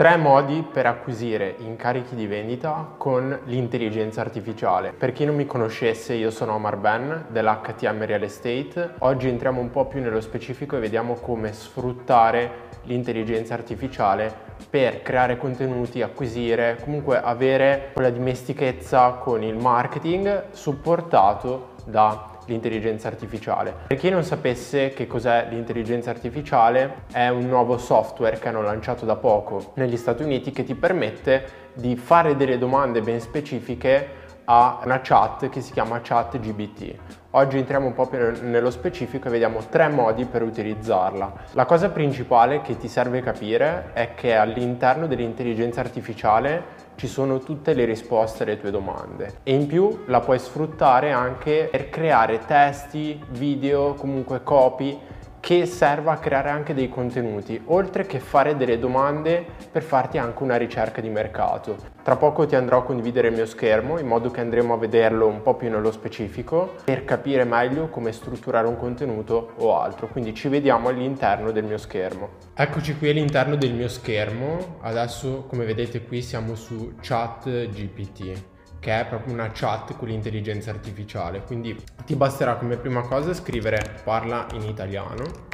Tre modi per acquisire incarichi di vendita con l'intelligenza artificiale. Per chi non mi conoscesse, io sono Omar Ben dell'HTM Real Estate. Oggi entriamo un po' più nello specifico e vediamo come sfruttare l'intelligenza artificiale per creare contenuti, acquisire, comunque avere quella dimestichezza con il marketing supportato da l'intelligenza artificiale. Per chi non sapesse che cos'è l'intelligenza artificiale, è un nuovo software che hanno lanciato da poco negli Stati Uniti che ti permette di fare delle domande ben specifiche a una chat che si chiama ChatGBT. Oggi entriamo un po' più nello specifico e vediamo tre modi per utilizzarla. La cosa principale che ti serve capire è che all'interno dell'intelligenza artificiale ci sono tutte le risposte alle tue domande. E in più la puoi sfruttare anche per creare testi, video, comunque copy che serva a creare anche dei contenuti, oltre che fare delle domande per farti anche una ricerca di mercato. Tra poco ti andrò a condividere il mio schermo in modo che andremo a vederlo un po' più nello specifico per capire meglio come strutturare un contenuto o altro. Quindi ci vediamo all'interno del mio schermo. Eccoci qui all'interno del mio schermo. Adesso come vedete qui siamo su chat GPT che è proprio una chat con l'intelligenza artificiale. Quindi ti basterà come prima cosa scrivere parla in italiano.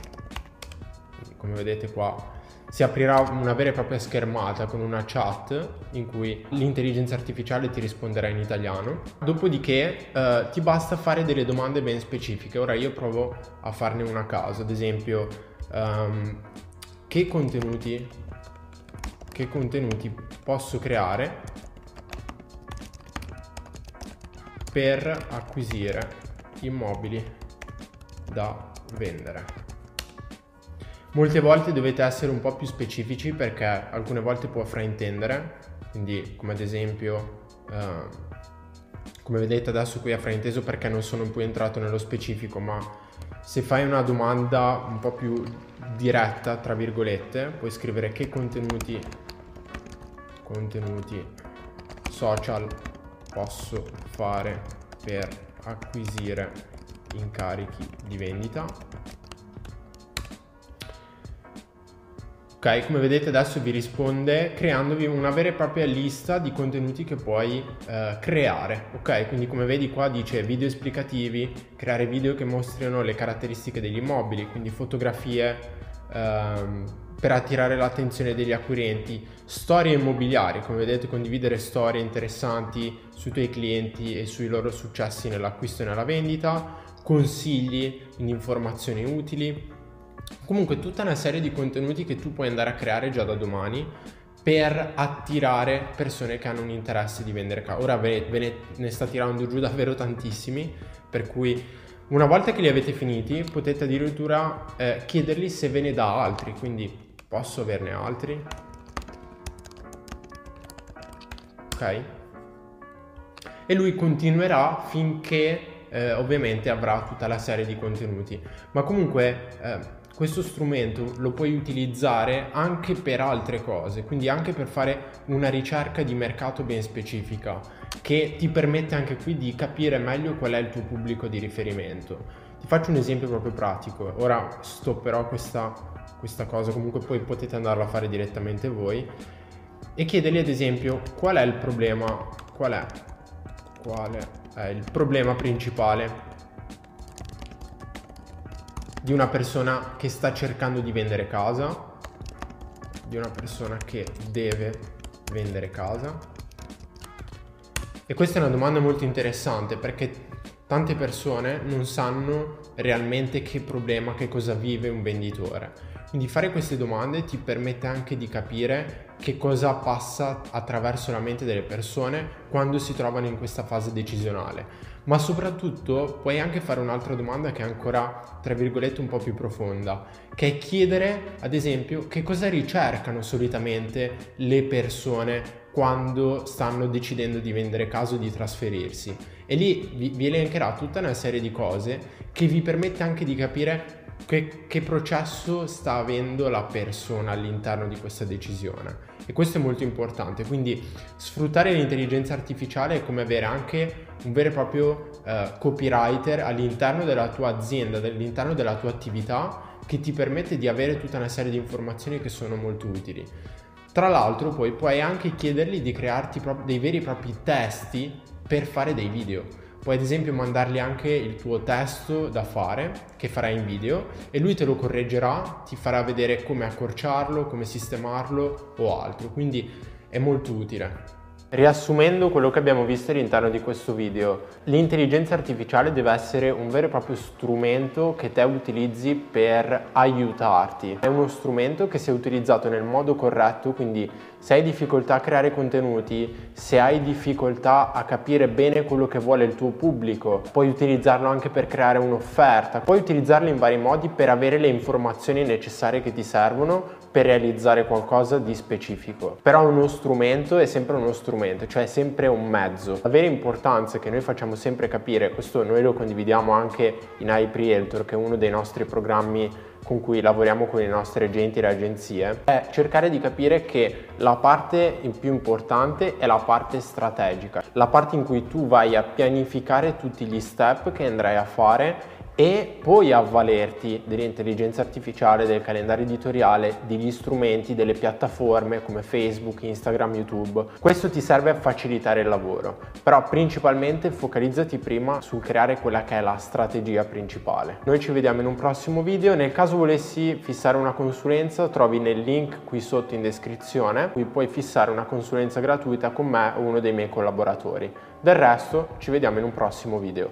Come vedete qua si aprirà una vera e propria schermata con una chat in cui l'intelligenza artificiale ti risponderà in italiano. Dopodiché eh, ti basta fare delle domande ben specifiche. Ora io provo a farne una a caso, ad esempio um, che contenuti che contenuti posso creare per acquisire immobili da vendere. Molte volte dovete essere un po' più specifici perché alcune volte può fraintendere, quindi come ad esempio, eh, come vedete adesso qui ha frainteso perché non sono più entrato nello specifico, ma se fai una domanda un po' più diretta, tra virgolette, puoi scrivere che contenuti, contenuti social posso fare per acquisire incarichi di vendita. Ok, come vedete adesso vi risponde creandovi una vera e propria lista di contenuti che puoi eh, creare. Ok, quindi come vedi qua dice video esplicativi, creare video che mostrino le caratteristiche degli immobili, quindi fotografie, ehm, per attirare l'attenzione degli acquirenti, storie immobiliari, come vedete condividere storie interessanti sui tuoi clienti e sui loro successi nell'acquisto e nella vendita, consigli, quindi informazioni utili, comunque tutta una serie di contenuti che tu puoi andare a creare già da domani per attirare persone che hanno un interesse di vendere casa. Ora ve ne, ve ne, sta tirando giù davvero tantissimi, per cui una volta che li avete finiti potete addirittura eh, chiedergli se ve ne dà altri, quindi Posso averne altri? Ok? E lui continuerà finché eh, ovviamente avrà tutta la serie di contenuti. Ma comunque eh, questo strumento lo puoi utilizzare anche per altre cose, quindi anche per fare una ricerca di mercato ben specifica, che ti permette anche qui di capire meglio qual è il tuo pubblico di riferimento. Ti faccio un esempio proprio pratico, ora stopperò questa questa cosa, comunque poi potete andarla a fare direttamente voi e chiedergli ad esempio qual è il problema, qual è, qual è il problema principale di una persona che sta cercando di vendere casa, di una persona che deve vendere casa. E questa è una domanda molto interessante perché tante persone non sanno realmente che problema, che cosa vive un venditore. Quindi fare queste domande ti permette anche di capire che cosa passa attraverso la mente delle persone quando si trovano in questa fase decisionale. Ma soprattutto puoi anche fare un'altra domanda che è ancora, tra virgolette, un po' più profonda, che è chiedere, ad esempio, che cosa ricercano solitamente le persone quando stanno decidendo di vendere casa o di trasferirsi. E lì vi, vi elencherà tutta una serie di cose che vi permette anche di capire che, che, processo sta avendo la persona all'interno di questa decisione. E questo è molto importante, quindi sfruttare l'intelligenza artificiale è come avere anche un vero e proprio eh, copywriter all'interno della tua azienda, all'interno della tua attività che ti permette di avere tutta una serie di informazioni che sono molto utili. Tra l'altro poi puoi anche chiedergli di crearti dei veri e propri testi per fare dei video. Puoi ad esempio mandargli anche il tuo testo da fare che farai in video e lui te lo correggerà, ti farà vedere come accorciarlo, come sistemarlo o altro. Quindi è molto utile. Riassumendo quello che abbiamo visto all'interno di questo video, l'intelligenza artificiale deve essere un vero e proprio strumento che te utilizzi per aiutarti. È uno strumento che se utilizzato nel modo corretto, quindi se hai difficoltà a creare contenuti, se hai difficoltà a capire bene quello che vuole il tuo pubblico, puoi utilizzarlo anche per creare un'offerta, puoi utilizzarlo in vari modi per avere le informazioni necessarie che ti servono per realizzare qualcosa di specifico. Però uno strumento è sempre uno strumento, cioè è sempre un mezzo. La vera importanza che noi facciamo sempre capire, questo noi lo condividiamo anche in Hype Realtor, che è uno dei nostri programmi con cui lavoriamo con i nostri agenti e le agenzie, è cercare di capire che la parte più importante è la parte strategica, la parte in cui tu vai a pianificare tutti gli step che andrai a fare e poi avvalerti dell'intelligenza artificiale, del calendario editoriale, degli strumenti, delle piattaforme come Facebook, Instagram, YouTube. Questo ti serve a facilitare il lavoro, però principalmente focalizzati prima sul creare quella che è la strategia principale. Noi ci vediamo in un prossimo video, nel caso volessi fissare una consulenza trovi nel link qui sotto in descrizione, qui puoi fissare una consulenza gratuita con me o uno dei miei collaboratori. Del resto ci vediamo in un prossimo video.